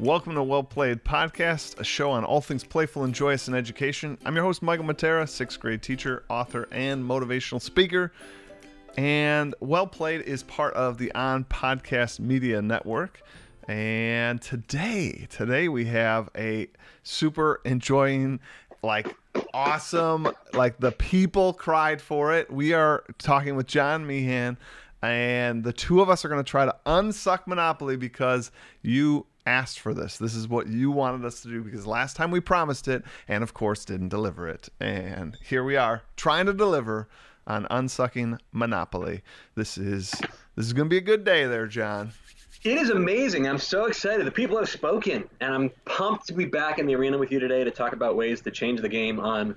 Welcome to Well Played Podcast, a show on all things playful and joyous in education. I'm your host, Michael Matera, sixth grade teacher, author, and motivational speaker. And Well Played is part of the On Podcast Media Network. And today, today we have a super enjoying, like awesome, like the people cried for it. We are talking with John Meehan, and the two of us are going to try to unsuck Monopoly because you asked for this. This is what you wanted us to do because last time we promised it and of course didn't deliver it. And here we are trying to deliver on unsucking Monopoly. This is this is going to be a good day there, John. It is amazing. I'm so excited. The people have spoken, and I'm pumped to be back in the arena with you today to talk about ways to change the game on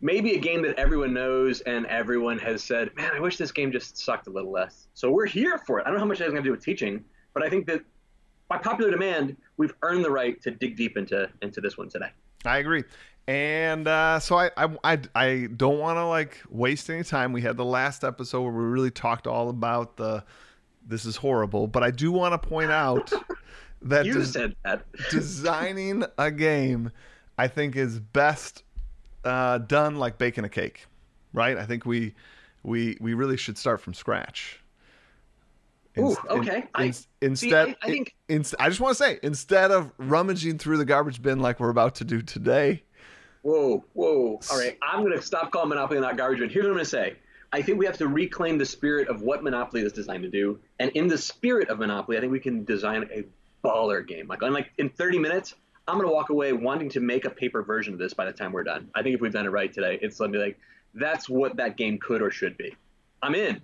maybe a game that everyone knows and everyone has said, man, I wish this game just sucked a little less. So we're here for it. I don't know how much that has going to do with teaching, but I think that by popular demand, we've earned the right to dig deep into into this one today. I agree. And uh, so I, I, I, I don't want to like waste any time. We had the last episode where we really talked all about the this is horrible, but I do want to point out that, you des- said that. designing a game, I think, is best uh, done like baking a cake, right? I think we we we really should start from scratch. Ooh, okay. In, in, instead, see, I, I think in, I just want to say, instead of rummaging through the garbage bin like we're about to do today. Whoa, whoa! All right, I'm gonna stop calling Monopoly not garbage bin. Here's what I'm gonna say. I think we have to reclaim the spirit of what Monopoly is designed to do, and in the spirit of Monopoly, I think we can design a baller game. Like, like in 30 minutes, I'm gonna walk away wanting to make a paper version of this by the time we're done. I think if we've done it right today, it's gonna be like that's what that game could or should be. I'm in.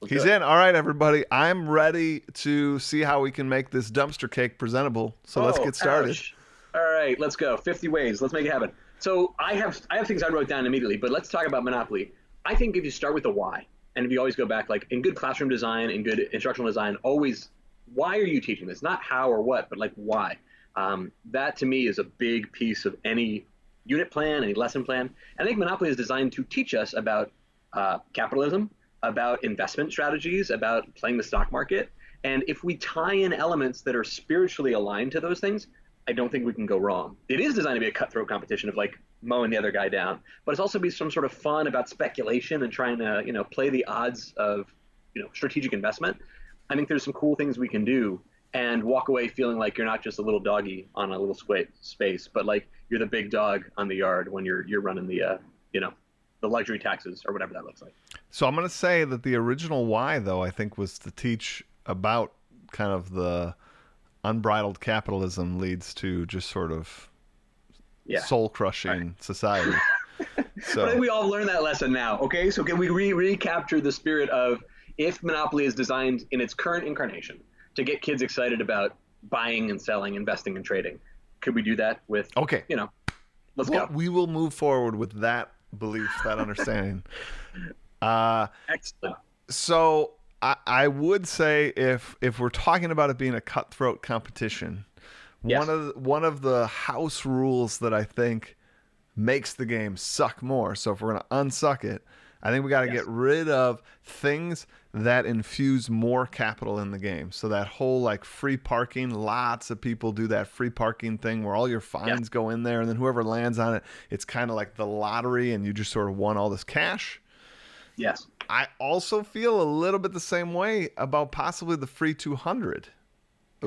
Let's He's in. All right, everybody. I'm ready to see how we can make this dumpster cake presentable. So oh, let's get started. Ouch. All right, let's go. 50 ways. Let's make it happen. So I have I have things I wrote down immediately, but let's talk about Monopoly. I think if you start with the why, and if you always go back, like in good classroom design, and good instructional design, always why are you teaching this? Not how or what, but like why. Um, that to me is a big piece of any unit plan, any lesson plan. I think Monopoly is designed to teach us about uh, capitalism, about investment strategies, about playing the stock market. And if we tie in elements that are spiritually aligned to those things, I don't think we can go wrong. It is designed to be a cutthroat competition of like mowing the other guy down, but it's also be some sort of fun about speculation and trying to, you know, play the odds of, you know, strategic investment. I think there's some cool things we can do and walk away feeling like you're not just a little doggy on a little space, but like you're the big dog on the yard when you're you're running the, uh, you know, the luxury taxes or whatever that looks like. So I'm going to say that the original why, though, I think was to teach about kind of the unbridled capitalism leads to just sort of yeah. soul crushing right. society. so I think we all learned that lesson now. Okay, so can we re- recapture the spirit of if Monopoly is designed in its current incarnation to get kids excited about buying and selling, investing and trading? Could we do that with? Okay, you know, let's well, go. We will move forward with that belief, that understanding. Uh, Excellent. So I, I would say if if we're talking about it being a cutthroat competition, yes. one of the, one of the house rules that I think makes the game suck more. So if we're gonna unsuck it, I think we got to yes. get rid of things that infuse more capital in the game. So that whole like free parking, lots of people do that free parking thing where all your fines yeah. go in there and then whoever lands on it, it's kind of like the lottery and you just sort of won all this cash. Yes. I also feel a little bit the same way about possibly the free 200.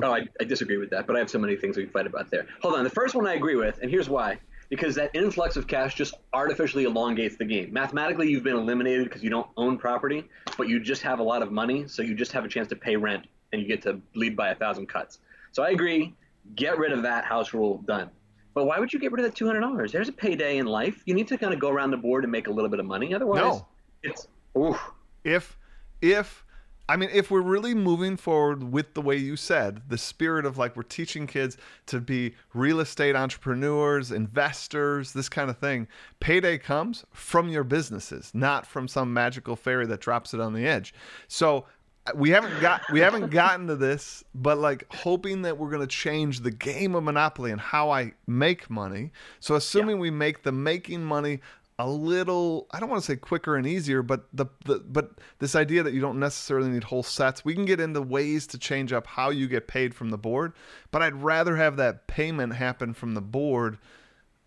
Oh, I, I disagree with that, but I have so many things we can fight about there. Hold on. The first one I agree with, and here's why because that influx of cash just artificially elongates the game. Mathematically, you've been eliminated because you don't own property, but you just have a lot of money, so you just have a chance to pay rent and you get to bleed by a thousand cuts. So I agree, get rid of that house rule, done. But why would you get rid of that two hundred dollars? There's a payday in life. You need to kind of go around the board and make a little bit of money. Otherwise, no. It's oof. If if I mean, if we're really moving forward with the way you said, the spirit of like we're teaching kids to be real estate entrepreneurs, investors, this kind of thing, payday comes from your businesses, not from some magical fairy that drops it on the edge. So uh, we haven't got we haven't gotten to this, but like hoping that we're going to change the game of Monopoly and how I make money. So assuming yeah. we make the making money a little I don't want to say quicker and easier, but the, the but this idea that you don't necessarily need whole sets. We can get into ways to change up how you get paid from the board, but I'd rather have that payment happen from the board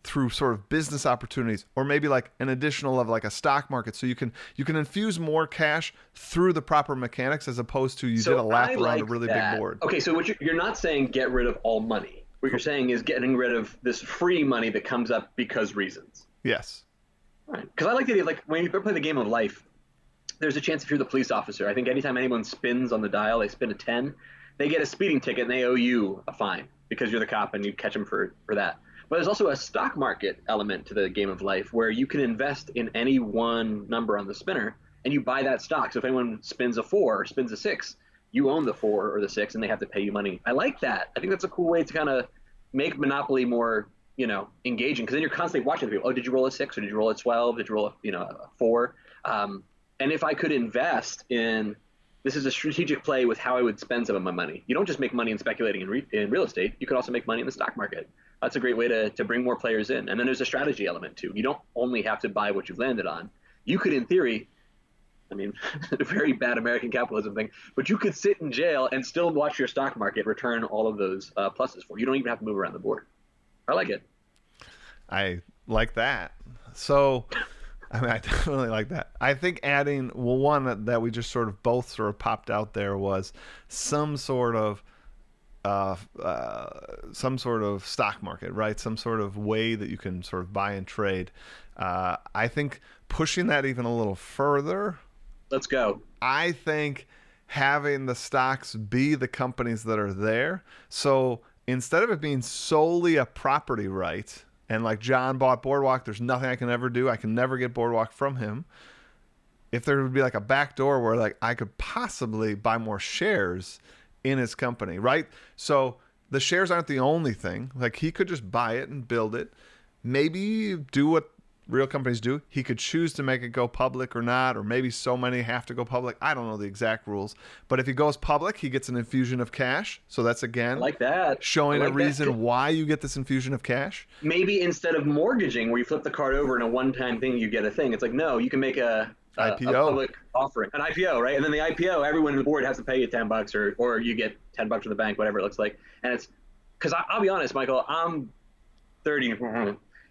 through sort of business opportunities or maybe like an additional of like a stock market so you can you can infuse more cash through the proper mechanics as opposed to you so did a lap I around like a really that. big board okay so what you're, you're not saying get rid of all money what you're saying is getting rid of this free money that comes up because reasons yes right because i like the idea like when you play the game of life there's a chance if you're the police officer i think anytime anyone spins on the dial they spin a 10 they get a speeding ticket and they owe you a fine because you're the cop and you catch them for for that but there's also a stock market element to the game of life where you can invest in any one number on the spinner and you buy that stock. So if anyone spins a four or spins a six, you own the four or the six and they have to pay you money. I like that. I think that's a cool way to kind of make Monopoly more, you know, engaging because then you're constantly watching people. Oh, did you roll a six or did you roll a 12? Did you roll a, you know, a four? Um, and if I could invest in this is a strategic play with how I would spend some of my money. You don't just make money in speculating in, re- in real estate. You could also make money in the stock market that's a great way to, to bring more players in. And then there's a strategy element too. You don't only have to buy what you've landed on. You could, in theory, I mean, a very bad American capitalism thing, but you could sit in jail and still watch your stock market return all of those uh, pluses for you. You don't even have to move around the board. I like it. I like that. So, I mean, I definitely like that. I think adding, well, one that, that we just sort of both sort of popped out there was some sort of uh, uh, some sort of stock market, right? Some sort of way that you can sort of buy and trade. Uh, I think pushing that even a little further. Let's go. I think having the stocks be the companies that are there. So instead of it being solely a property right, and like John bought Boardwalk, there's nothing I can ever do. I can never get Boardwalk from him. If there would be like a back door where like I could possibly buy more shares in his company, right? So the shares aren't the only thing. Like he could just buy it and build it. Maybe do what real companies do. He could choose to make it go public or not, or maybe so many have to go public. I don't know the exact rules. But if he goes public, he gets an infusion of cash. So that's again I like that. Showing like a reason that. why you get this infusion of cash. Maybe instead of mortgaging where you flip the card over and a one time thing you get a thing. It's like no, you can make a IPO. A public offering, an IPO, right? And then the IPO, everyone in the board has to pay you ten bucks, or or you get ten bucks from the bank, whatever it looks like. And it's because I'll be honest, Michael, I'm thirty,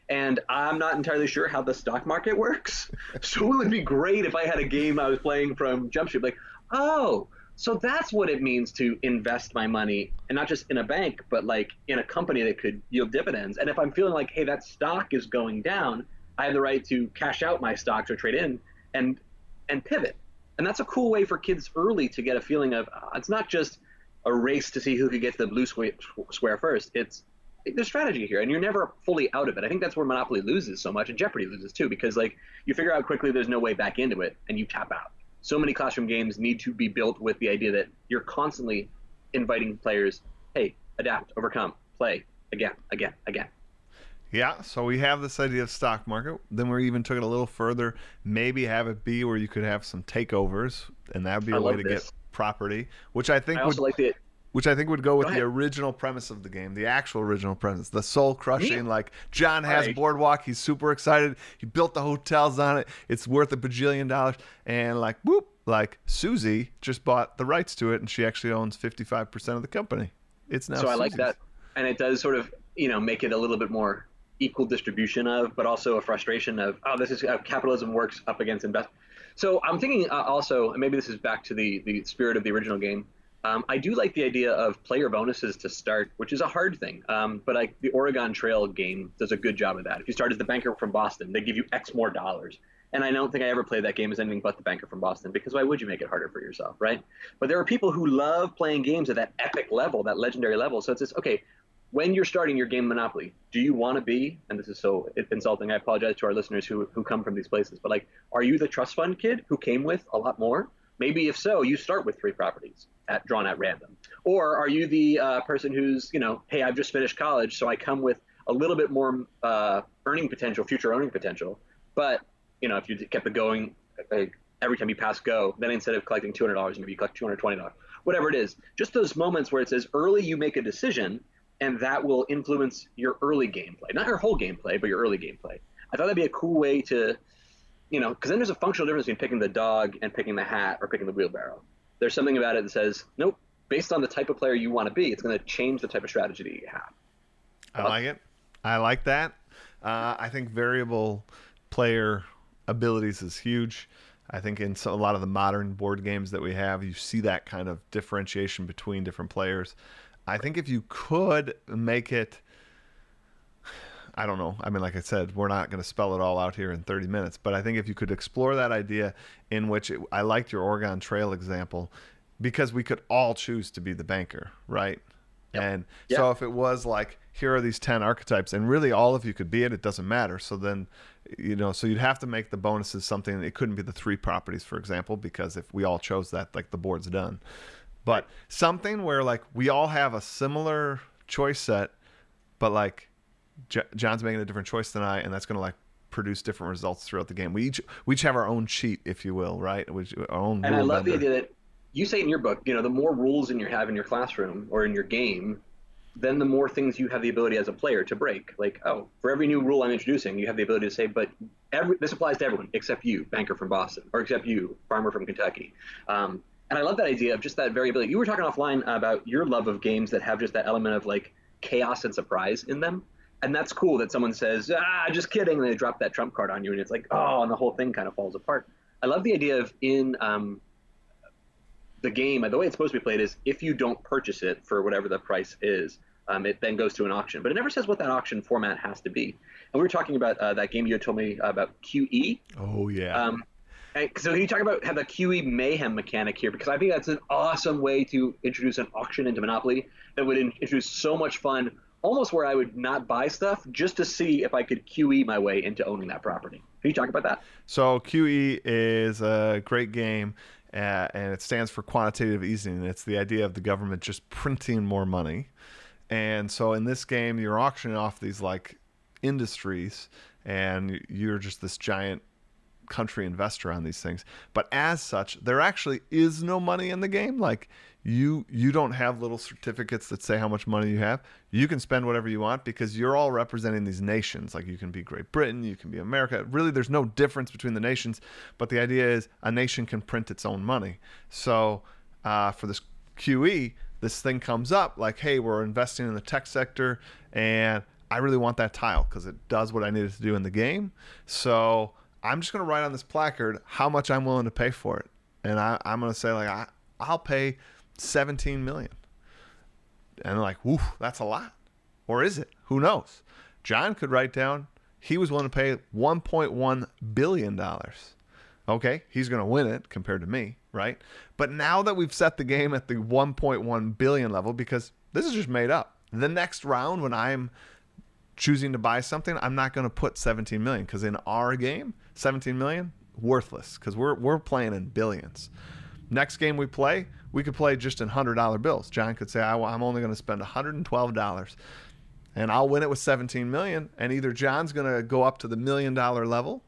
and I'm not entirely sure how the stock market works. so it would be great if I had a game I was playing from Jump Street, like, oh, so that's what it means to invest my money, and not just in a bank, but like in a company that could yield dividends. And if I'm feeling like, hey, that stock is going down, I have the right to cash out my stocks or trade in and and pivot. And that's a cool way for kids early to get a feeling of uh, it's not just a race to see who could get the blue square first. It's there's strategy here, and you're never fully out of it. I think that's where Monopoly loses so much, and Jeopardy loses too, because like you figure out quickly there's no way back into it, and you tap out. So many classroom games need to be built with the idea that you're constantly inviting players, hey, adapt, overcome, play again, again, again. Yeah, so we have this idea of stock market. Then we even took it a little further. Maybe have it be where you could have some takeovers, and that would be a way to this. get property, which I think I would, like it. Which I think would go with go the original premise of the game, the actual original premise, the soul crushing. Like John has right. boardwalk, he's super excited. He built the hotels on it. It's worth a bajillion dollars, and like whoop, like Susie just bought the rights to it, and she actually owns fifty five percent of the company. It's now. So Susie's. I like that, and it does sort of you know make it a little bit more equal distribution of, but also a frustration of, oh, this is how capitalism works up against invest. So I'm thinking uh, also, and maybe this is back to the the spirit of the original game. Um, I do like the idea of player bonuses to start, which is a hard thing. Um, but like the Oregon Trail game does a good job of that. If you start as the banker from Boston, they give you X more dollars. And I don't think I ever played that game as anything but the banker from Boston because why would you make it harder for yourself, right? But there are people who love playing games at that epic level, that legendary level. So it's just okay when you're starting your game Monopoly, do you want to be, and this is so insulting, I apologize to our listeners who, who come from these places, but like, are you the trust fund kid who came with a lot more? Maybe if so, you start with three properties at drawn at random. Or are you the uh, person who's, you know, hey, I've just finished college, so I come with a little bit more uh, earning potential, future earning potential. But, you know, if you kept it going uh, every time you pass go, then instead of collecting $200, maybe you collect $220, whatever it is. Just those moments where it says early you make a decision and that will influence your early gameplay, not your whole gameplay, but your early gameplay. I thought that'd be a cool way to, you know, because then there's a functional difference between picking the dog and picking the hat or picking the wheelbarrow. There's something about it that says, nope, based on the type of player you want to be, it's going to change the type of strategy that you have. I like it. I like that. Uh, I think variable player abilities is huge. I think in a lot of the modern board games that we have, you see that kind of differentiation between different players. I think if you could make it, I don't know. I mean, like I said, we're not going to spell it all out here in 30 minutes, but I think if you could explore that idea in which it, I liked your Oregon Trail example because we could all choose to be the banker, right? Yep. And yep. so if it was like, here are these 10 archetypes, and really all of you could be it, it doesn't matter. So then, you know, so you'd have to make the bonuses something. It couldn't be the three properties, for example, because if we all chose that, like the board's done. But something where like we all have a similar choice set, but like J- John's making a different choice than I, and that's going to like produce different results throughout the game. We each we each have our own cheat, if you will, right? Which our own. And I love the idea that you say in your book, you know, the more rules in you have in your classroom or in your game, then the more things you have the ability as a player to break. Like, oh, for every new rule I'm introducing, you have the ability to say, but every this applies to everyone except you, banker from Boston, or except you, farmer from Kentucky. Um, and I love that idea of just that variability. You were talking offline about your love of games that have just that element of like chaos and surprise in them and that's cool that someone says, ah, just kidding, and they drop that trump card on you, and it's like, oh, and the whole thing kind of falls apart. I love the idea of in um, the game, the way it's supposed to be played is if you don't purchase it for whatever the price is, um, it then goes to an auction. But it never says what that auction format has to be. And we were talking about uh, that game you had told me about QE. Oh yeah. Um, so can you talk about have the QE mayhem mechanic here? Because I think that's an awesome way to introduce an auction into Monopoly that would introduce so much fun almost where I would not buy stuff just to see if I could QE my way into owning that property. Can you talk about that? So QE is a great game. Uh, and it stands for quantitative easing. It's the idea of the government just printing more money. And so in this game, you're auctioning off these like industries, and you're just this giant country investor on these things. But as such, there actually is no money in the game. Like you you don't have little certificates that say how much money you have. You can spend whatever you want because you're all representing these nations. Like you can be Great Britain, you can be America. Really there's no difference between the nations, but the idea is a nation can print its own money. So uh, for this QE, this thing comes up like, hey, we're investing in the tech sector and I really want that tile because it does what I needed to do in the game. So I'm just going to write on this placard how much I'm willing to pay for it. And I, am going to say, like, I, I'll pay 17 million. And like, woof, that's a lot. Or is it? Who knows? John could write down he was willing to pay 1.1 billion dollars. Okay, he's going to win it compared to me, right? But now that we've set the game at the 1.1 billion level because this is just made up. The next round when I'm choosing to buy something, I'm not going to put 17 million because in our game, 17 million worthless because we're we're playing in billions. Next game we play, we could play just in hundred dollar bills. John could say, I'm only going to spend 112 dollars, and I'll win it with 17 million. And either John's going to go up to the million dollar level,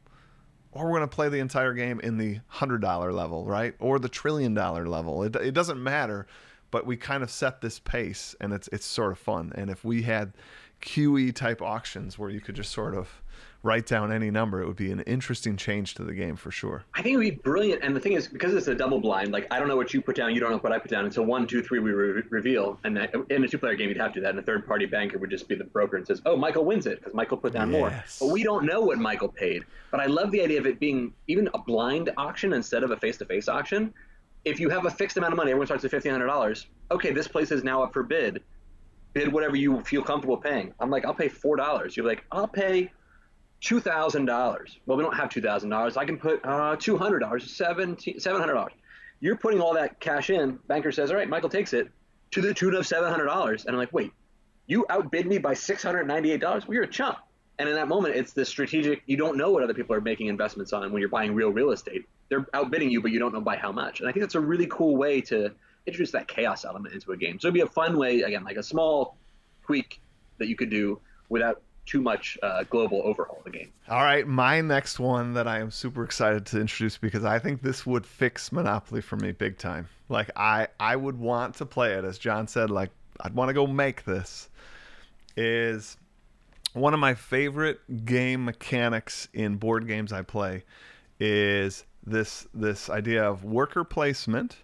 or we're going to play the entire game in the hundred dollar level, right? Or the trillion dollar level. It, it doesn't matter, but we kind of set this pace, and it's it's sort of fun. And if we had QE type auctions where you could just sort of write down any number, it would be an interesting change to the game for sure. I think it would be brilliant. And the thing is, because it's a double blind, like I don't know what you put down, you don't know what I put down. until one, two, three, we re- reveal. And that, in a two player game, you'd have to do that. And a third party banker would just be the broker and says, oh, Michael wins it because Michael put down yes. more. But we don't know what Michael paid. But I love the idea of it being even a blind auction instead of a face to face auction. If you have a fixed amount of money, everyone starts at $1,500. Okay, this place is now up for bid bid whatever you feel comfortable paying. I'm like, I'll pay four dollars. You're like, I'll pay two thousand dollars. Well, we don't have two thousand dollars. I can put uh, two hundred dollars, seven hundred dollars. You're putting all that cash in. Banker says, all right, Michael takes it to the tune of seven hundred dollars, and I'm like, wait, you outbid me by six hundred ninety-eight dollars. Well, you're a chump. And in that moment, it's the strategic. You don't know what other people are making investments on when you're buying real real estate. They're outbidding you, but you don't know by how much. And I think that's a really cool way to introduce that chaos element into a game. So it'd be a fun way, again, like a small tweak that you could do without too much uh, global overhaul of the game. All right, my next one that I am super excited to introduce because I think this would fix Monopoly for me big time. Like I, I would want to play it, as John said. Like I'd want to go make this. Is one of my favorite game mechanics in board games I play is this this idea of worker placement.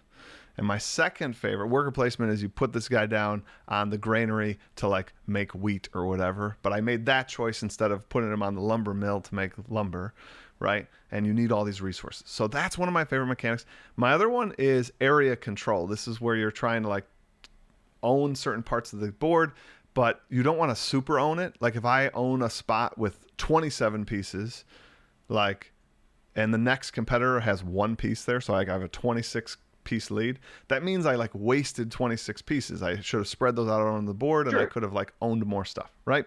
And my second favorite worker placement is you put this guy down on the granary to like make wheat or whatever. But I made that choice instead of putting him on the lumber mill to make lumber, right? And you need all these resources. So that's one of my favorite mechanics. My other one is area control. This is where you're trying to like own certain parts of the board, but you don't want to super own it. Like if I own a spot with 27 pieces, like and the next competitor has one piece there, so I have a 26 piece lead. That means I like wasted 26 pieces. I should have spread those out on the board, and Sure. I could have like owned more stuff, right?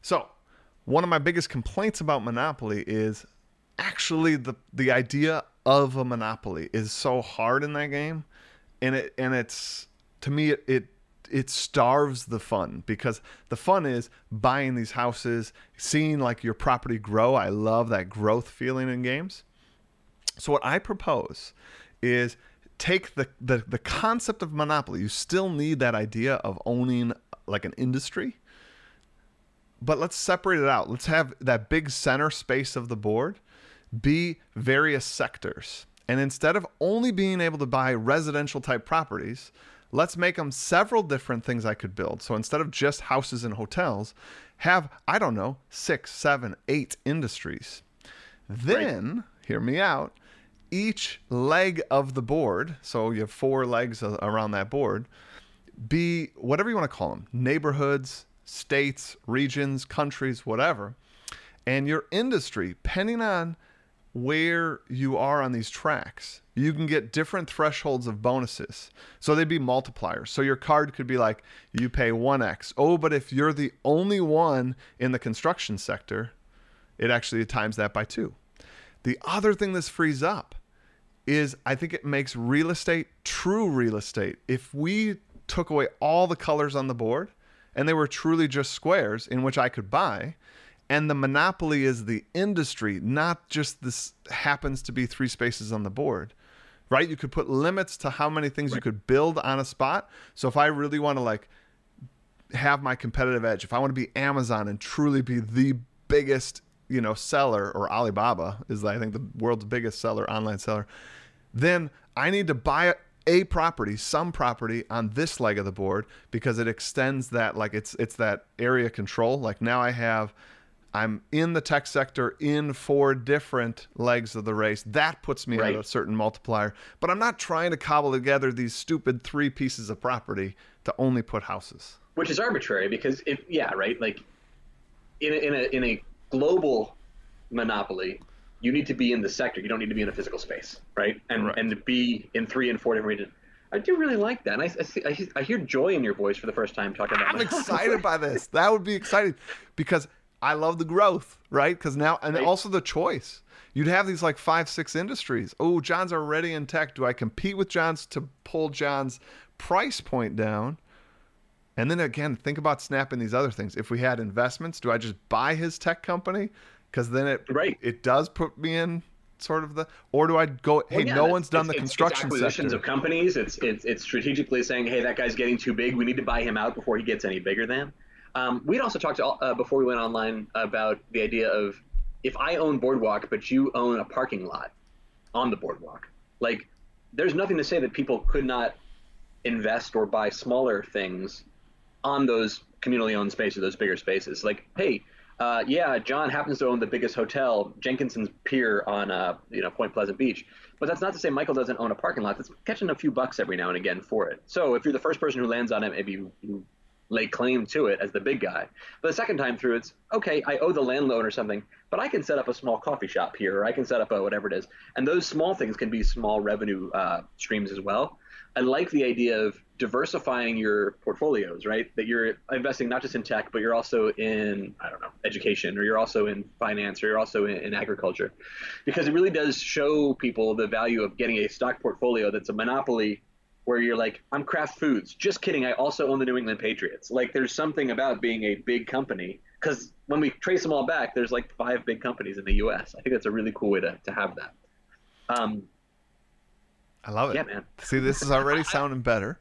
So, one of my biggest complaints about Monopoly is actually the the idea of a monopoly is so hard in that game, and it and it's to me it. it it starves the fun because the fun is buying these houses, seeing like your property grow. I love that growth feeling in games. So what I propose is take the, the the concept of monopoly. You still need that idea of owning like an industry, but let's separate it out. Let's have that big center space of the board be various sectors. And instead of only being able to buy residential type properties, let's make them several different things I could build. So instead of just houses and hotels, have, I don't know, six, seven, eight industries. Then, hear me out, each leg of the board, so you have four legs around that board, be whatever you want to call them neighborhoods, states, regions, countries, whatever. And your industry, depending on where you are on these tracks, you can get different thresholds of bonuses. So they'd be multipliers. So your card could be like, you pay 1x. Oh, but if you're the only one in the construction sector, it actually times that by two. The other thing this frees up is I think it makes real estate true real estate. If we took away all the colors on the board and they were truly just squares in which I could buy, and the monopoly is the industry, not just this happens to be three spaces on the board. Right? You could put limits to how many things you could build on a spot. So if I really want to like have my competitive edge, if I want to be Amazon and truly be the biggest, you know, seller or Alibaba is I think the world's biggest seller, online seller, then I need to buy a property, some property on this leg of the board because it extends that like it's it's that area control. Like now I have I'm in the tech sector in four different legs of the race. That puts me Right. at a certain multiplier. But I'm not trying to cobble together these stupid three pieces of property to only put houses. which is arbitrary because if yeah right like in a, in a in a global monopoly you need to be in the sector you don't need to be in a physical space right and Correct. and to be in three and four different regions i do really like that and I, I, see- I, I hear joy in your voice for the first time talking about I'm excited by this. That would be exciting because I love the growth, right? Because now, and Right. also the choice. You'd have these like five, six industries. Oh, John's already in tech. Do I compete with John's to pull John's price point down? And then again, think about snapping these other things. If we had investments, do I just buy his tech company? Because then it Right. it does put me in sort of the, or do I go? Hey, Well, yeah, no one's done the construction it's acquisitions sector. of companies. It's, it's it's strategically saying, hey, that guy's getting too big. We need to buy him out before he gets any bigger than. Um, we'd also talked to, uh, before we went online about the idea of if I own Boardwalk, but you own a parking lot on the Boardwalk, like there's nothing to say that people could not invest or buy smaller things on those communally owned spaces, those bigger spaces. Like, hey, uh, yeah, John happens to own the biggest hotel, Jenkinson's Pier on uh, you know Point Pleasant Beach. But that's not to say Michael doesn't own a parking lot that's catching a few bucks every now and again for it. So if you're the first person who lands on it, maybe you, you lay claim to it as the big guy. But the second time through, it's okay. I owe the landlord or something, but I can set up a small coffee shop here, or I can set up a whatever it is. And those small things can be small revenue uh, streams as well. I like the idea of diversifying your portfolios, right? That you're investing not just in tech, but you're also in, I don't know, education, or you're also in finance, or you're also in, in agriculture. Because it really does show people the value of getting a stock portfolio that's a monopoly where you're like, I'm Kraft Foods. Just kidding. I also own the New England Patriots. Like, there's something about being a big company. Because when we trace them all back, there's like five big companies in the U.S. I think that's a really cool way to, to have that. Um, I love it. yeah, man. See, this is already sounding better.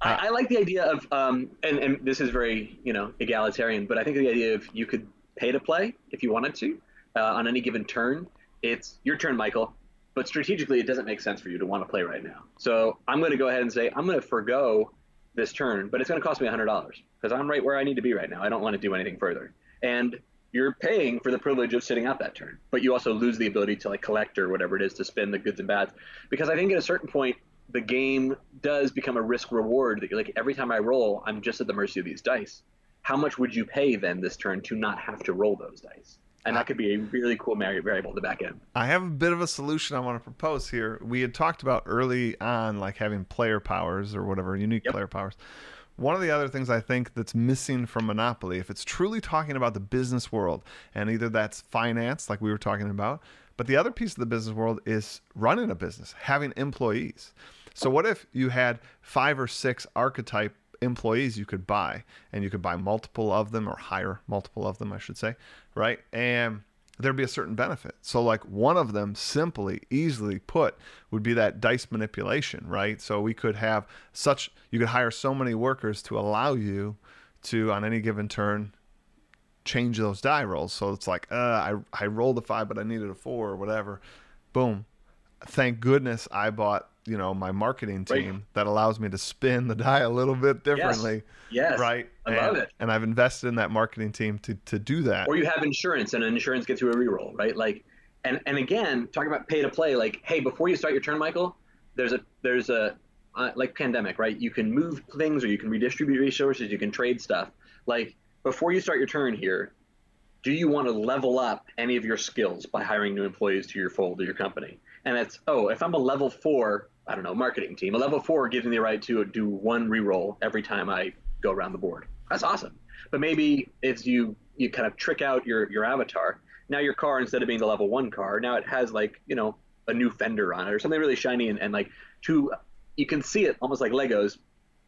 I, I, like the idea of, um, and, and this is very, you know, egalitarian, but I think the idea of you could pay to play if you wanted to uh, on any given turn. It's your turn, Michael, but strategically it doesn't make sense for you to want to play right now. So I'm going to go ahead and say I'm going to forego this turn, but it's going to cost me $100 because I'm right where I need to be right now. I don't want to do anything further. And you're paying for the privilege of sitting out that turn, but you also lose the ability to like collect or whatever it is to spend the goods and bads. Because I think at a certain point, the game does become a risk reward that you're like every time I roll, I'm just at the mercy of these dice. How much would you pay then this turn to not have to roll those dice? And that could be a really cool variable to back end. I have a bit of a solution I want to propose here. We had talked about early on, like having player powers or whatever, unique yep. player powers. One of the other things I think that's missing from Monopoly, if it's truly talking about the business world, and either that's finance, like we were talking about, but the other piece of the business world is running a business, having employees. So what if you had five or six archetype employees you could buy and you could buy multiple of them or hire multiple of them, I should say, right? And there'd be a certain benefit. So like one of them simply easily put would be that dice manipulation, right? So we could have such you could hire so many workers to allow you to on any given turn change those die rolls. So it's like, uh, I I rolled a five, but I needed a four or whatever. Boom. Thank goodness I bought you know my marketing team right. that allows me to spin the die a little bit differently. Yes. yes. Right. I and, love it. And I've invested in that marketing team to to do that. Or you have insurance, and insurance gets you a reroll, right? Like, and and again, talking about pay to play, like, hey, before you start your turn, Michael, there's a there's a uh, like pandemic, right? You can move things, or you can redistribute resources, you can trade stuff. Like before you start your turn here, do you want to level up any of your skills by hiring new employees to your fold or your company? And it's oh, if I'm a level four, I don't know, marketing team, a level four gives me the right to do one reroll every time I go around the board. That's awesome. But maybe if you you kind of trick out your your avatar. Now your car instead of being the level one car, now it has like you know a new fender on it or something really shiny and, and like to you can see it almost like Legos,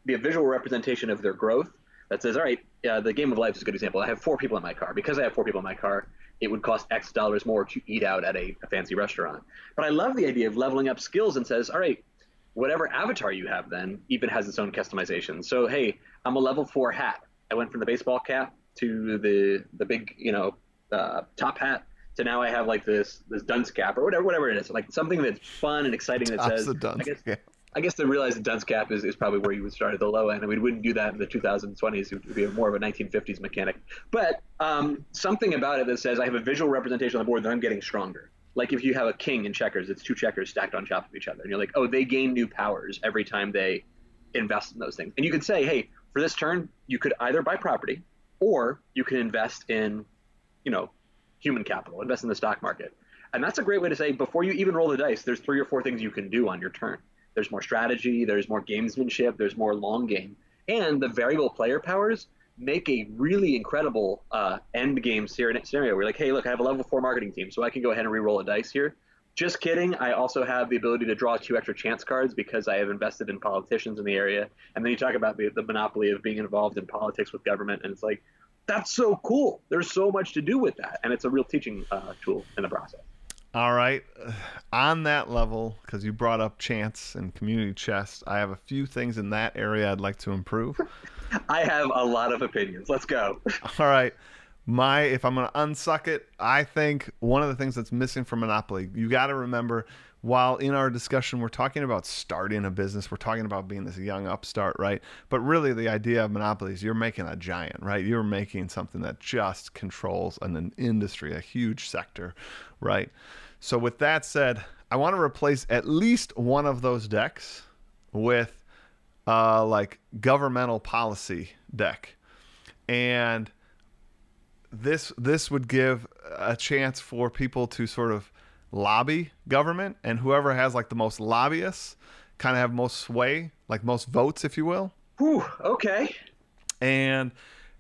be a visual representation of their growth that says, all right, uh, the game of life is a good example. I have four people in my car. Because I have four people in my car, it would cost X dollars more to eat out at a, a fancy restaurant. But I love the idea of leveling up skills and says, all right, whatever avatar you have then even has its own customization. So hey, I'm a level four hat. I went from the baseball cap to the the big you know uh, top hat to now I have like this this dunce cap or whatever whatever it is like something that's fun and exciting that says the dunce I guess, cap. I guess to realize the dunce cap is, is probably where you would start at the low end, and we wouldn't do that in the 2020s. It would be more of a 1950s mechanic. But um, something about it that says I have a visual representation on the board that I'm getting stronger. Like if you have a king in checkers, it's two checkers stacked on top of each other, and you're like, oh, they gain new powers every time they invest in those things. And you could say, hey, for this turn, you could either buy property, or you can invest in, you know, human capital, invest in the stock market. And that's a great way to say before you even roll the dice, there's three or four things you can do on your turn. There's more strategy, there's more gamesmanship, there's more long game. And the variable player powers make a really incredible uh, end game scenario. We're like, hey, look, I have a level four marketing team, so I can go ahead and re-roll a dice here. Just kidding. I also have the ability to draw two extra chance cards because I have invested in politicians in the area. And then you talk about the, the monopoly of being involved in politics with government, and it's like, that's so cool. There's so much to do with that, and it's a real teaching uh, tool in the process. All right. On that level, because you brought up chance and community chest, I have a few things in that area I'd like to improve. I have a lot of opinions. Let's go. All right. My, if I'm going to unsuck it, I think one of the things that's missing from Monopoly, you got to remember while in our discussion we're talking about starting a business, we're talking about being this young upstart, right? But really, the idea of Monopoly is you're making a giant, right? You're making something that just controls an, an industry, a huge sector, right? So, with that said, I want to replace at least one of those decks with uh, like governmental policy deck, and this this would give a chance for people to sort of lobby government, and whoever has like the most lobbyists kind of have most sway, like most votes, if you will. Whew, okay. And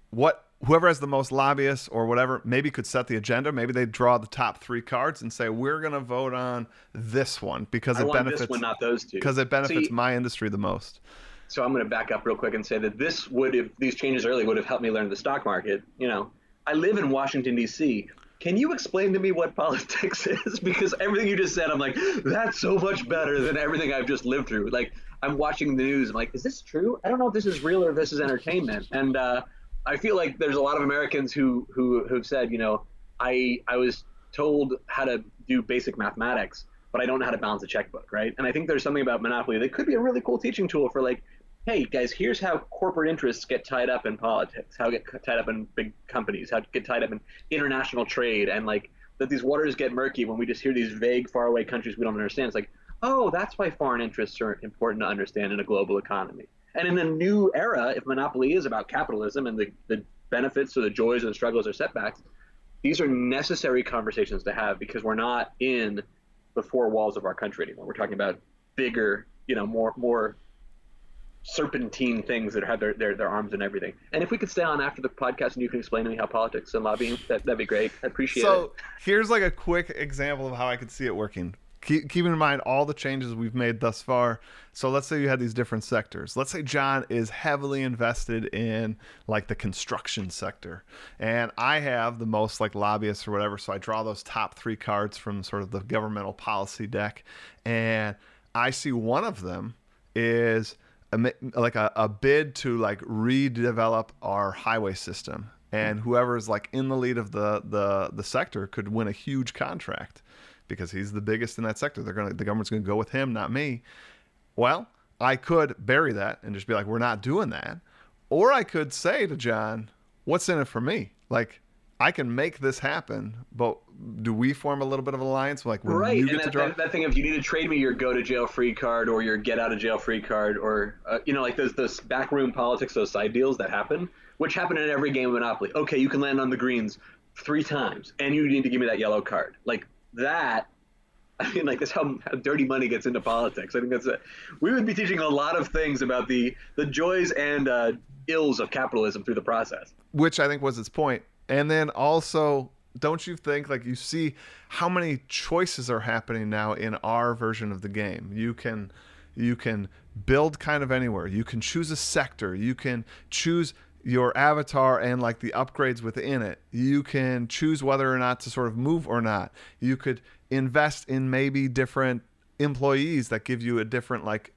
what whoever has the most lobbyists or whatever maybe could set the agenda. Maybe they draw the top three cards and say we're going to vote on this one because I it benefits one, not those two. Because it benefits See, my industry the most. So I'm going to back up real quick and say that this would, if these changes early, would have helped me learn the stock market. You know, I live in Washington D.C. can you explain to me what politics is? because everything you just said, I'm like, that's so much better than everything I've just lived through. Like, I'm watching the news. I'm like, is this true? I don't know if this is real or if this is entertainment. And uh, I feel like there's a lot of Americans who who who've said, you know, I I was told how to do basic mathematics, but I don't know how to balance a checkbook, right? And I think there's something about Monopoly that could be a really cool teaching tool for like, hey guys, here's how corporate interests get tied up in politics, how get tied up in big companies, how get tied up in international trade, and like that these waters get murky when we just hear these vague, faraway countries we don't understand. It's like, oh, that's why foreign interests are important to understand in a global economy. And in a new era, if monopoly is about capitalism and the, the benefits or the joys or the struggles or setbacks, these are necessary conversations to have because we're not in the four walls of our country anymore. We're talking about bigger, you know, more more serpentine things that have their, their, their arms and everything. And if we could stay on after the podcast and you can explain to me how politics and lobbying, that, that'd be great. I appreciate so, it. So here's like a quick example of how I could see it working keep, keeping in mind all the changes we've made thus far. So let's say you had these different sectors. Let's say John is heavily invested in like the construction sector, and I have the most like lobbyists or whatever. So I draw those top three cards from sort of the governmental policy deck, and I see one of them is a, like a, a bid to like redevelop our highway system and whoever is like in the lead of the the the sector could win a huge contract because he's the biggest in that sector. They're gonna the government's gonna go with him, not me. Well, I could bury that and just be like, we're not doing that. Or I could say to John, what's in it for me? Like, I can make this happen, but do we form a little bit of an alliance? Like, when right, and that, that, that, thing if you need to trade me your go to jail free card or your get out of jail free card, or uh, you know, like those those backroom politics, those side deals that happen, which happen in every game of Monopoly. Okay, you can land on the greens three times, and you need to give me that yellow card. Like that I mean, like that's how, how, dirty money gets into politics. I think that's a, we would be teaching a lot of things about the the joys and uh, ills of capitalism through the process. Which I think was its point. And then also, don't you think like you see how many choices are happening now in our version of the game? You can you can build kind of anywhere. You can choose a sector. You can choose your avatar and like the upgrades within it. You can choose whether or not to sort of move or not. You could invest in maybe different employees that give you a different like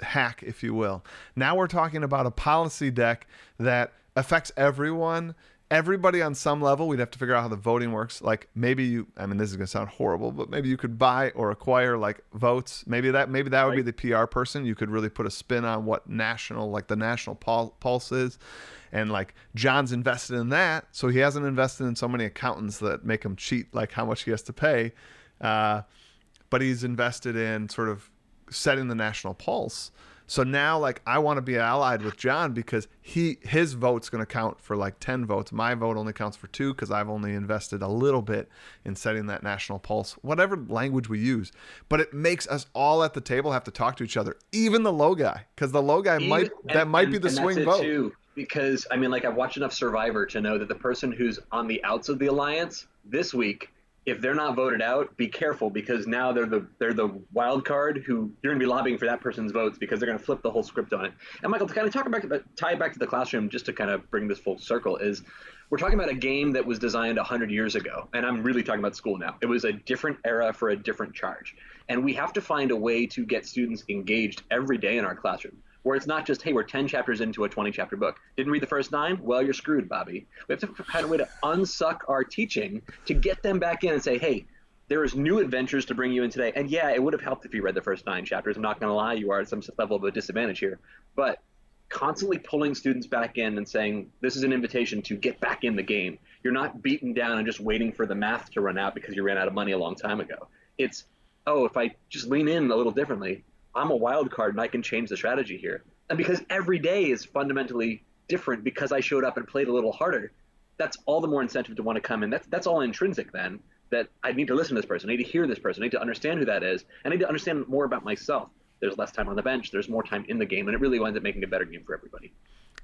hack, if you will. Now we're talking about a policy deck that affects everyone everybody on some level we'd have to figure out how the voting works. Like maybe you i mean this is going to sound horrible but maybe you could buy or acquire like votes. Maybe that maybe that would right. be the pr person. You could really put a spin on what national like the national pulse is. And like john's invested in that so he hasn't invested in so many accountants that make him cheat like how much he has to pay. Uh, but he's invested in sort of setting the national pulse so now, like, I want to be allied with John because he his vote's going to count for like ten votes. My vote only counts for two because I've only invested a little bit in setting that national pulse, whatever language we use. But it makes us all at the table have to talk to each other, even the low guy, because the low guy even, might and, that might and, be the swing vote. Too, because I mean, like, I've watched enough Survivor to know that the person who's on the outs of the alliance this week if they're not voted out, be careful because now they're the they're the wild card who you're going to be lobbying for that person's votes because they're going to flip the whole script on it. And Michael, to kind of talk about tie it back to the classroom, just to kind of bring this full circle, is we're talking about a game that was designed 100 years ago, and I'm really talking about school now. It was a different era for a different charge, and we have to find a way to get students engaged every day in our classroom where it's not just, hey, we're 10 chapters into a 20 chapter book. Didn't read the first nine? Well, you're screwed, Bobby. We have to find a way to unsuck our teaching to get them back in and say, hey, there is new adventures to bring you in today. And yeah, it would have helped if you read the first nine chapters. I'm not going to lie, you are at some level of a disadvantage here. But constantly pulling students back in and saying, this is an invitation to get back in the game. You're not beaten down and just waiting for the math to run out because you ran out of money a long time ago. It's, oh, if I just lean in a little differently, I'm a wild card and I can change the strategy here. And because every day is fundamentally different because I showed up and played a little harder, that's all the more incentive to want to come in. That's that's all intrinsic then. That I need to listen to this person, I need to hear this person, I need to understand who that is, and I need to understand more about myself. There's less time on the bench, there's more time in the game, and it really winds up making a better game for everybody.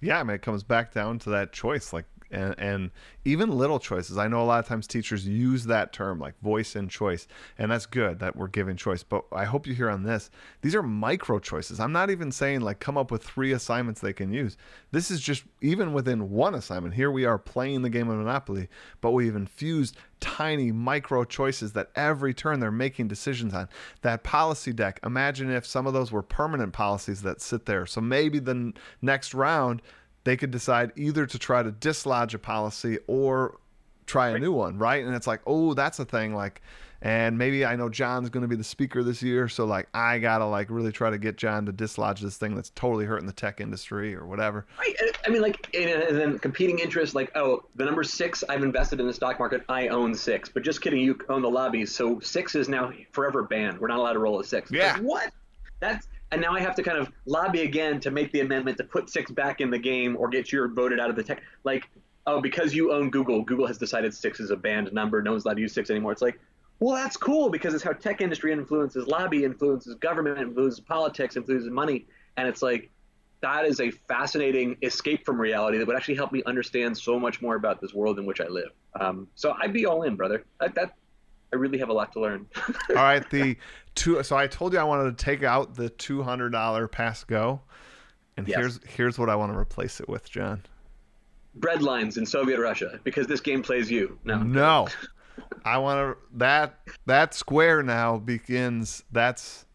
Yeah, I mean, it comes back down to that choice. Like and and even little choices. I know a lot of times teachers use that term like voice and choice, and that's good that we're giving choice. But I hope you hear on this. These are micro choices. I'm not even saying like come up with three assignments they can use. This is just even within one assignment. Here we are playing the game of Monopoly, but we've infused tiny micro choices that every turn they're making decisions on. That policy deck, imagine if some of those were permanent policies that sit there. So maybe the next round they could decide either to try to dislodge a policy or try a new one, right? And it's like, oh, that's a thing. Like, and maybe I know John's going to be the speaker this year, so like I gotta like really try to get John to dislodge this thing that's totally hurting the tech industry or whatever. Right. I mean, like, and then competing interests, like, oh, the number six, I've invested in the stock market, I own six. But just kidding, you own the lobbies, so six is now forever banned. We're not allowed to roll a six. Yeah. Like, what? That's and now I have to kind of lobby again to make the amendment to put six back in the game or get your voted out of the tech. Like, oh, because you own Google, Google has decided six is a banned number. No one's allowed to use six anymore. It's like, well, that's cool because it's how tech industry influences lobby, influences government, influences politics, influences money, and it's like that is a fascinating escape from reality that would actually help me understand so much more about this world in which I live. Um, so I'd be all in, brother. That, that I really have a lot to learn. all right, the two. So I told you I wanted to take out the two hundred dollar pass go, and Yes. here's here's what I want to replace it with, John. Bread lines in Soviet Russia because this game plays you. No. No, I want to that that square now begins. That's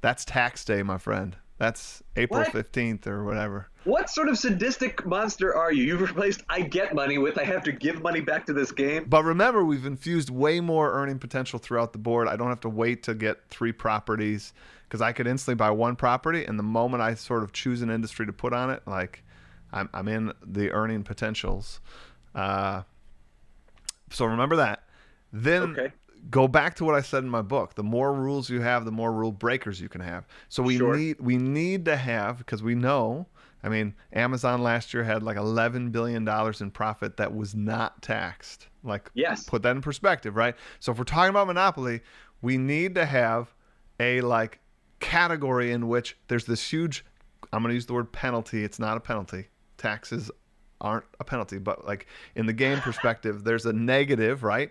that's tax day, my friend. That's April What? fifteenth or whatever. What sort of sadistic monster are you? You've replaced I get money with I have to give money back to this game. But remember, we've infused way more earning potential throughout the board. I don't have to wait to get three properties because I could instantly buy one property, and the moment I sort of choose an industry to put on it, like I'm, I'm in the earning potentials. Uh, so remember that. Then Okay. Go back to what I said in my book. The more rules you have, the more rule breakers you can have. So we Sure. need we need to have because we know. I mean, Amazon last year had like 11 billion dollars in profit that was not taxed. Like, Yes. put that in perspective, right? So if we're talking about monopoly, we need to have a like category in which there's this huge. I'm going to use the word penalty. It's not a penalty. Taxes aren't a penalty, but like in the game perspective, there's a negative, right?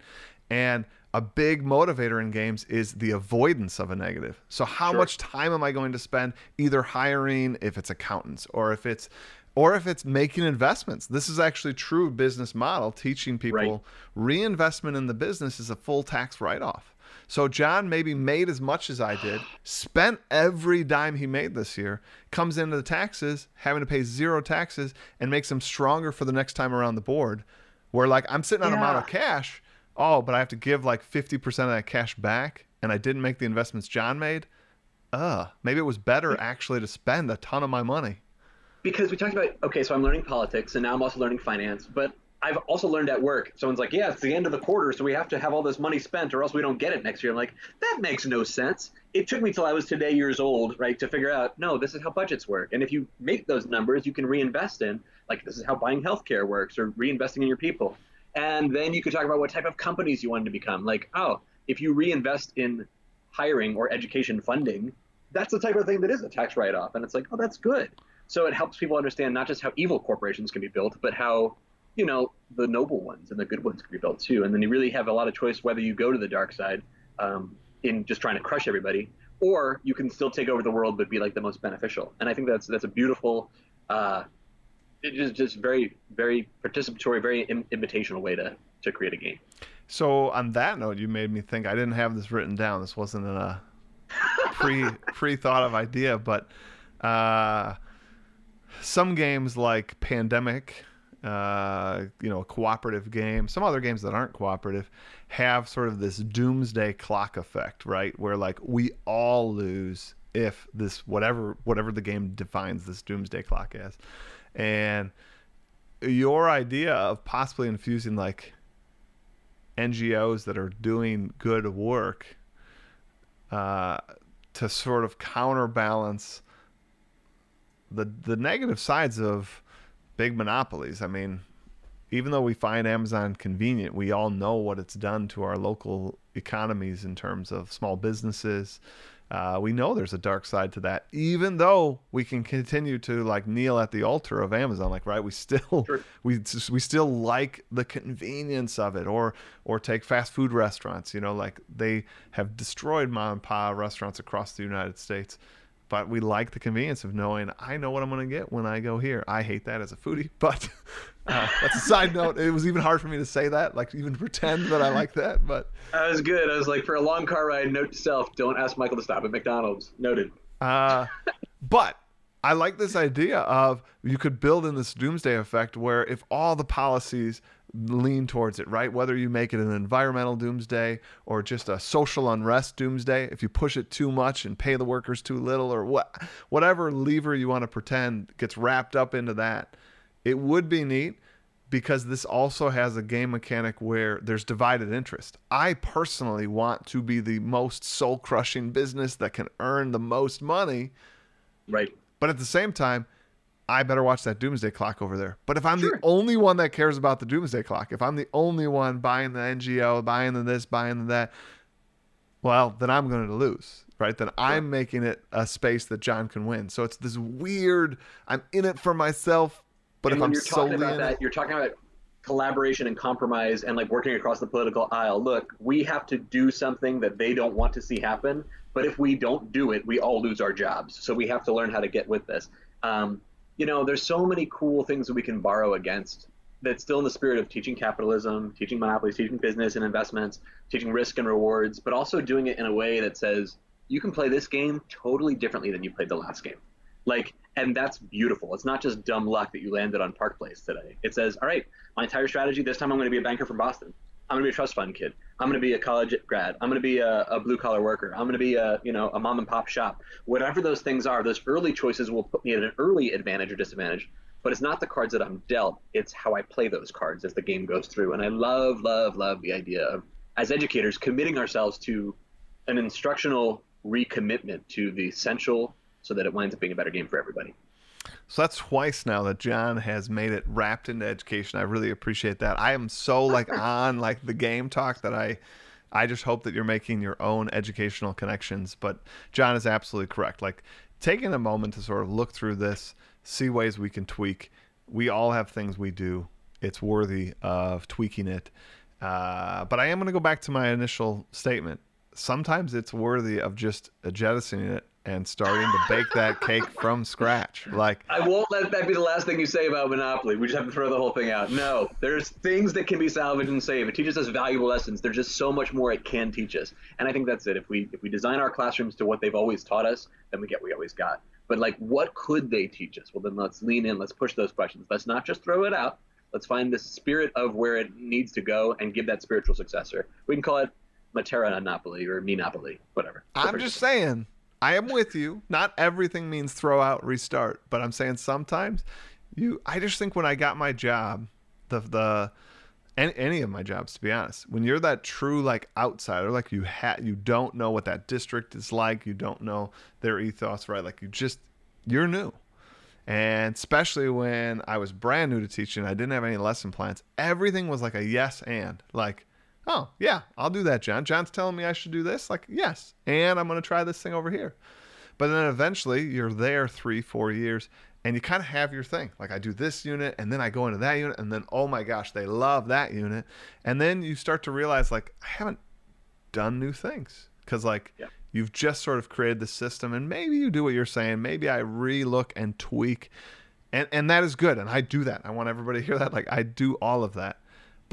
And a big motivator in games is the avoidance of a negative. So how Sure. much time am I going to spend either hiring if it's accountants or if it's or if it's making investments. This is actually true business model teaching people reinvestment in the business is a full tax write-off. So John maybe made as much as I did, spent every dime he made this year, comes into the taxes, having to pay zero taxes, and makes him stronger for the next time around the board. Where like I'm sitting on a amount of cash, oh, but I have to give like 50% of that cash back, and I didn't make the investments John made. Uh, maybe it was better actually to spend a ton of my money. because we talked about okay, so I'm learning politics and now I'm also learning finance, but I've also learned at work. Someone's like, "Yeah, it's the end of the quarter, so we have to have all this money spent, or else we don't get it next year." I'm like, "That makes no sense." It took me till I was today years old, right, to figure out, no, this is how budgets work, and if you make those numbers, you can reinvest in. Like this is how buying healthcare works, or reinvesting in your people, and then you could talk about what type of companies you wanted to become. Like, oh, if you reinvest in hiring or education funding, that's the type of thing that is a tax write-off, and it's like, oh, that's good. So it helps people understand not just how evil corporations can be built, but how you know the noble ones and the good ones can be built too. And then you really have a lot of choice whether you go to the dark side um, in just trying to crush everybody, or you can still take over the world but be like the most beneficial. And I think that's that's a beautiful, uh, it is just very very participatory, very Im- invitational way to to create a game. So on that note, you made me think. I didn't have this written down. This wasn't a pre pre thought of idea, but uh, some games like Pandemic, uh, you know, a cooperative game, some other games that aren't cooperative have sort of this doomsday clock effect, right? Where like we all lose if this whatever whatever the game defines this doomsday clock as, and your idea of possibly infusing like NGOs that are doing good work uh, to sort of counterbalance the the negative sides of big monopolies. I mean, even though we find Amazon convenient, we all know what it's done to our local economies in terms of small businesses, Uh, we know there's a dark side to that, even though we can continue to like kneel at the altar of Amazon. Like, right? We still Sure. we we still like the convenience of it, or or take fast food restaurants. You know, like they have destroyed mom and pop restaurants across the United States but we like the convenience of knowing I know what I'm going to get when I go here. I hate that as a foodie, but uh, that's a side note. It was even hard for me to say that, like even pretend that I like that. But That was good. I was like, for a long car ride, note to self: don't ask Michael to stop at McDonald's. Noted. uh, but I like this idea of you could build in this doomsday effect where if all the policies lean towards it, right? Whether you make it an environmental doomsday or just a social unrest doomsday, if you push it too much and pay the workers too little or what whatever lever you want to pretend gets wrapped up into that, it would be neat because this also has a game mechanic where there's divided interest. I personally want to be the most soul crushing business that can earn the most money, Right. but at the same time, I better watch that doomsday clock over there. But if I'm Sure. the only one that cares about the doomsday clock, if I'm the only one buying the NGO, buying the this, buying the that, well, then I'm going to lose, right? Then I'm making it a space that John can win. So it's this weird, I'm in it for myself, but and if when I'm you're talking about in that, it, you're talking about collaboration and compromise and like working across the political aisle. Look, we have to do something that they don't want to see happen, but if we don't do it, we all lose our jobs. So we have to learn how to get with this. Um, you know, there's so many cool things that we can borrow against that's still in the spirit of teaching capitalism, teaching monopolies, teaching business and investments, teaching risk and rewards, but also doing it in a way that says you can play this game totally differently than you played the last game. Like, and that's beautiful. It's not just dumb luck that you landed on Park Place today. It says, all right, my entire strategy this time I'm going to be a banker from Boston. I'm going to be a trust fund kid. I'm going to be a college grad. I'm going to be a, a blue collar worker. I'm going to be a you know a mom and pop shop. Whatever those things are, those early choices will put me at an early advantage or disadvantage. But it's not the cards that I'm dealt. It's how I play those cards as the game goes through. And I love, love, love the idea of as educators committing ourselves to an instructional recommitment to the essential so that it winds up being a better game for everybody. So that's twice now that John has made it wrapped into education. I really appreciate that. I am so like on like the game talk that I I just hope that you're making your own educational connections. But John is absolutely correct. Like taking a moment to sort of look through this, see ways we can tweak. We all have things we do. It's worthy of tweaking it. Uh, but I am going to go back to my initial statement. Sometimes it's worthy of just jettisoning it and starting to bake that cake from scratch. Like I won't let that be the last thing you say about Monopoly. We just have to throw the whole thing out. No, there's things that can be salvaged and saved. It teaches us valuable lessons. There's just so much more it can teach us. And I think that's it. If we if we design our classrooms to what they've always taught us, then we get what we always got. But like what could they teach us? Well then let's lean in, let's push those questions. Let's not just throw it out. Let's find the spirit of where it needs to go and give that spiritual successor. We can call it Matera Monopoly or Monopoly, whatever. I'm just saying, I am with you. Not everything means throw out, restart, but I'm saying sometimes you. I just think when I got my job, the the any, any of my jobs, to be honest, when you're that true like outsider, like you ha- you don't know what that district is like, you don't know their ethos, right? Like you just you're new. And especially when I was brand new to teaching, I didn't have any lesson plans. Everything was like a yes and like oh yeah i'll do that john. John's telling me i should do this. Like yes and i'm going to try this thing over here. But then eventually you're there three four years and you kind of have your thing. Like i do this unit and then i go into that unit and then oh my gosh they love that unit. And then you start to realize like i haven't done new things. Because like Yeah. you've just sort of created the system and maybe you do what you're saying. Maybe i relook and tweak. And and that is good and i do that. I want everybody to hear that. Like i do all of that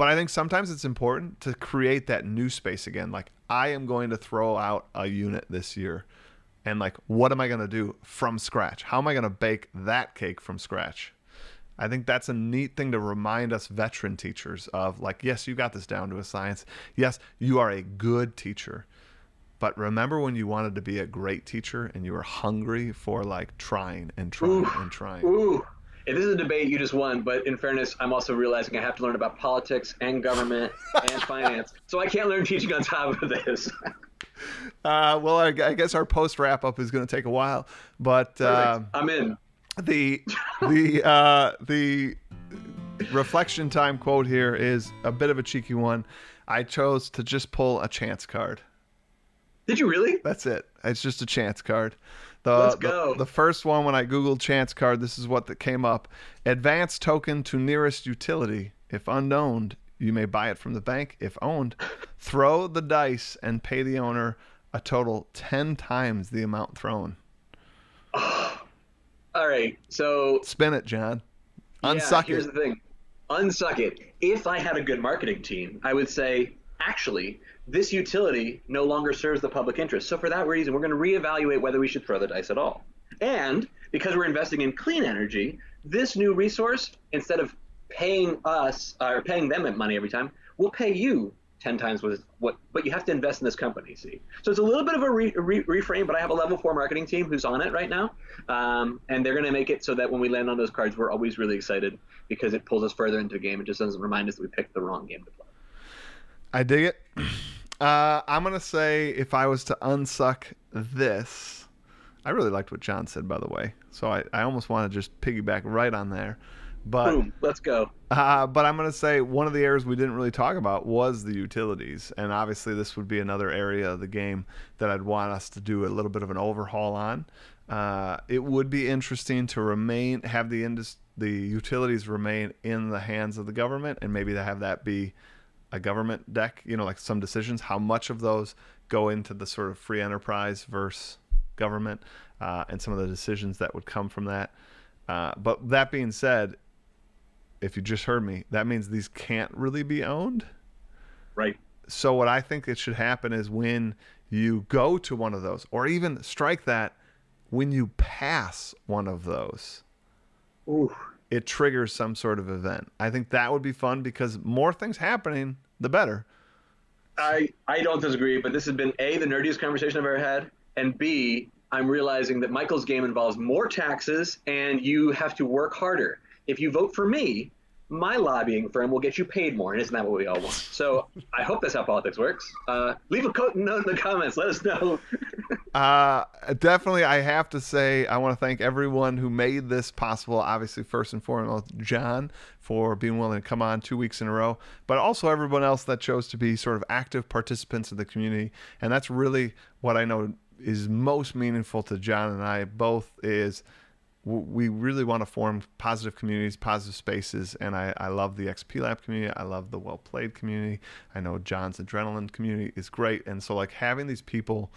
but I think sometimes it's important to create that new space again. Like, I am going to throw out a unit this year. And, like, what am I going to do from scratch? How am I going to bake that cake from scratch? I think that's a neat thing to remind us veteran teachers of like, yes, you got this down to a science. Yes, you are a good teacher. But remember when you wanted to be a great teacher and you were hungry for like trying and trying Ooh. and trying. Ooh, this is a debate, you just won. But in fairness, I'm also realizing I have to learn about politics and government and finance. So I can't learn teaching on top of this. Uh, well, I, I guess our post wrap up is going to take a while, but uh, I'm in. the the uh, the reflection time quote here is a bit of a cheeky one. I chose to just pull a chance card. Did you really? That's it. It's just a chance card. The, Let's go. The, the first one when I googled chance card, this is what that came up. Advance token to nearest utility. If unknown, you may buy it from the bank. If owned, throw the dice and pay the owner a total 10 times the amount thrown. All right. So Spin it, John. yeah, Unsuck here's it. the thing. Unsuck it. If I had a good marketing team, I would say, actually, this utility no longer serves the public interest. So for that reason, we're going to reevaluate whether we should throw the dice at all. And because we're investing in clean energy, this new resource, instead of paying us uh, or paying them money every time, we'll pay you 10 times what, what but you have to invest in this company see so it's a little bit of a re, re, reframe but i have a level four marketing team who's on it right now um, and they're going to make it so that when we land on those cards we're always really excited because it pulls us further into the game it just doesn't remind us that we picked the wrong game to play I dig it. Uh, I'm gonna say if I was to unsuck this, I really liked what John said, by the way. So I, I almost want to just piggyback right on there. But boom let's go uh, but I'm gonna say one of the areas we didn't really talk about was the utilities, and obviously this would be another area of the game that I'd want us to do a little bit of an overhaul on. Uh, it would be interesting to remain have the indus- the utilities remain in the hands of the government, and maybe to have that be a government deck, you know, like some decisions, how much of those go into the sort of free enterprise versus government, uh, and some of the decisions that would come from that. Uh, but that being said, if you just heard me, that means these can't really be owned. right So what I think it should happen is when you go to one of those, or even strike that when you pass one of those Ooh. It triggers some sort of event. I think that would be fun because more things happening, the better. I, I don't disagree, but this has been A, the nerdiest conversation I've ever had, and B, I'm realizing that Michael's game involves more taxes and you have to work harder. If you vote for me, my lobbying firm will get you paid more, and isn't that what we all want? So I hope that's how politics works. Uh, leave a co- note in the comments. Let us know. Uh, definitely, I have to say, I want to thank everyone who made this possible. Obviously, first and foremost, John for being willing to come on two weeks in a row, but also everyone else that chose to be sort of active participants in the community. And that's really what I know is most meaningful to John and I both is we really want to form positive communities, positive spaces, and I, I love the XP Lab community. I love the Well Played community. I know John's Adrenaline community is great, and so like having these people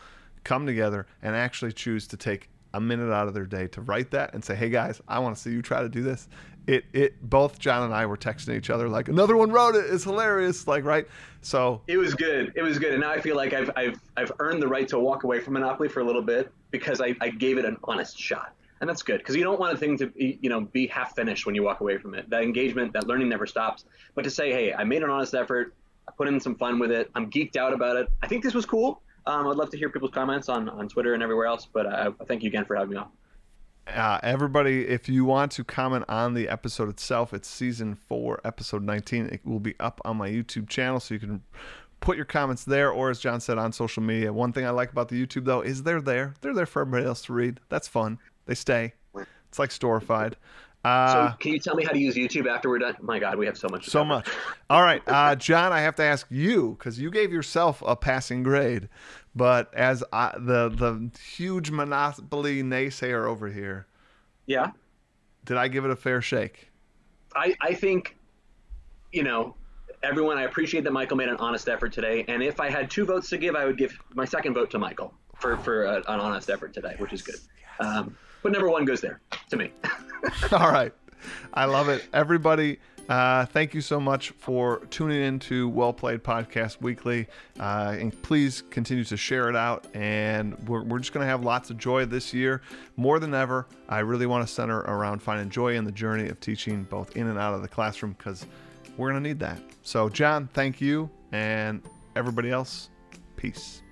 come together and actually choose to take a minute out of their day to write that and say, "Hey guys, I want to see you try to do this." It it both John and I were texting each other like, "Another one wrote it. It's hilarious." Like right, so It was good. It was good, and now I feel like I've I've I've earned the right to walk away from Monopoly for a little bit because I, I gave it an honest shot, and that's good because you don't want a thing to be, you know be half finished when you walk away from it. That engagement, that learning never stops. But to say, hey, I made an honest effort, I put in some fun with it. I'm geeked out about it. I think this was cool. Um, I'd love to hear people's comments on, on Twitter and everywhere else. But uh, thank you again for having me on. uh, everybody, if you want to comment on the episode itself, it's season four, episode 19. It will be up on my YouTube channel, so you can put your comments there, or as John said, on social media. One thing I like about the YouTube, though, is they're there. They're there for everybody else to read. That's fun. They stay. It's like storified. Uh, so can you tell me how to use YouTube after we're done? My God, we have so much. so much. All right, uh, John, I have to ask you because you gave yourself a passing grade, but as I, the the huge monopoly naysayer over here, Yeah. did I give it a fair shake? I, I think, you know, everyone, I appreciate that Michael made an honest effort today. And if I had two votes to give, I would give my second vote to Michael for, for a, an honest effort today, which is good. Um, but number one goes there to me. All right. I love it. Everybody, uh, thank you so much for tuning in to Well Played Podcast Weekly. Uh, and please continue to share it out. And we're, we're just going to have lots of joy this year. More than ever, I really want to center around finding joy in the journey of teaching, both in and out of the classroom, because we're going to need that. So, John, thank you. And everybody else, peace.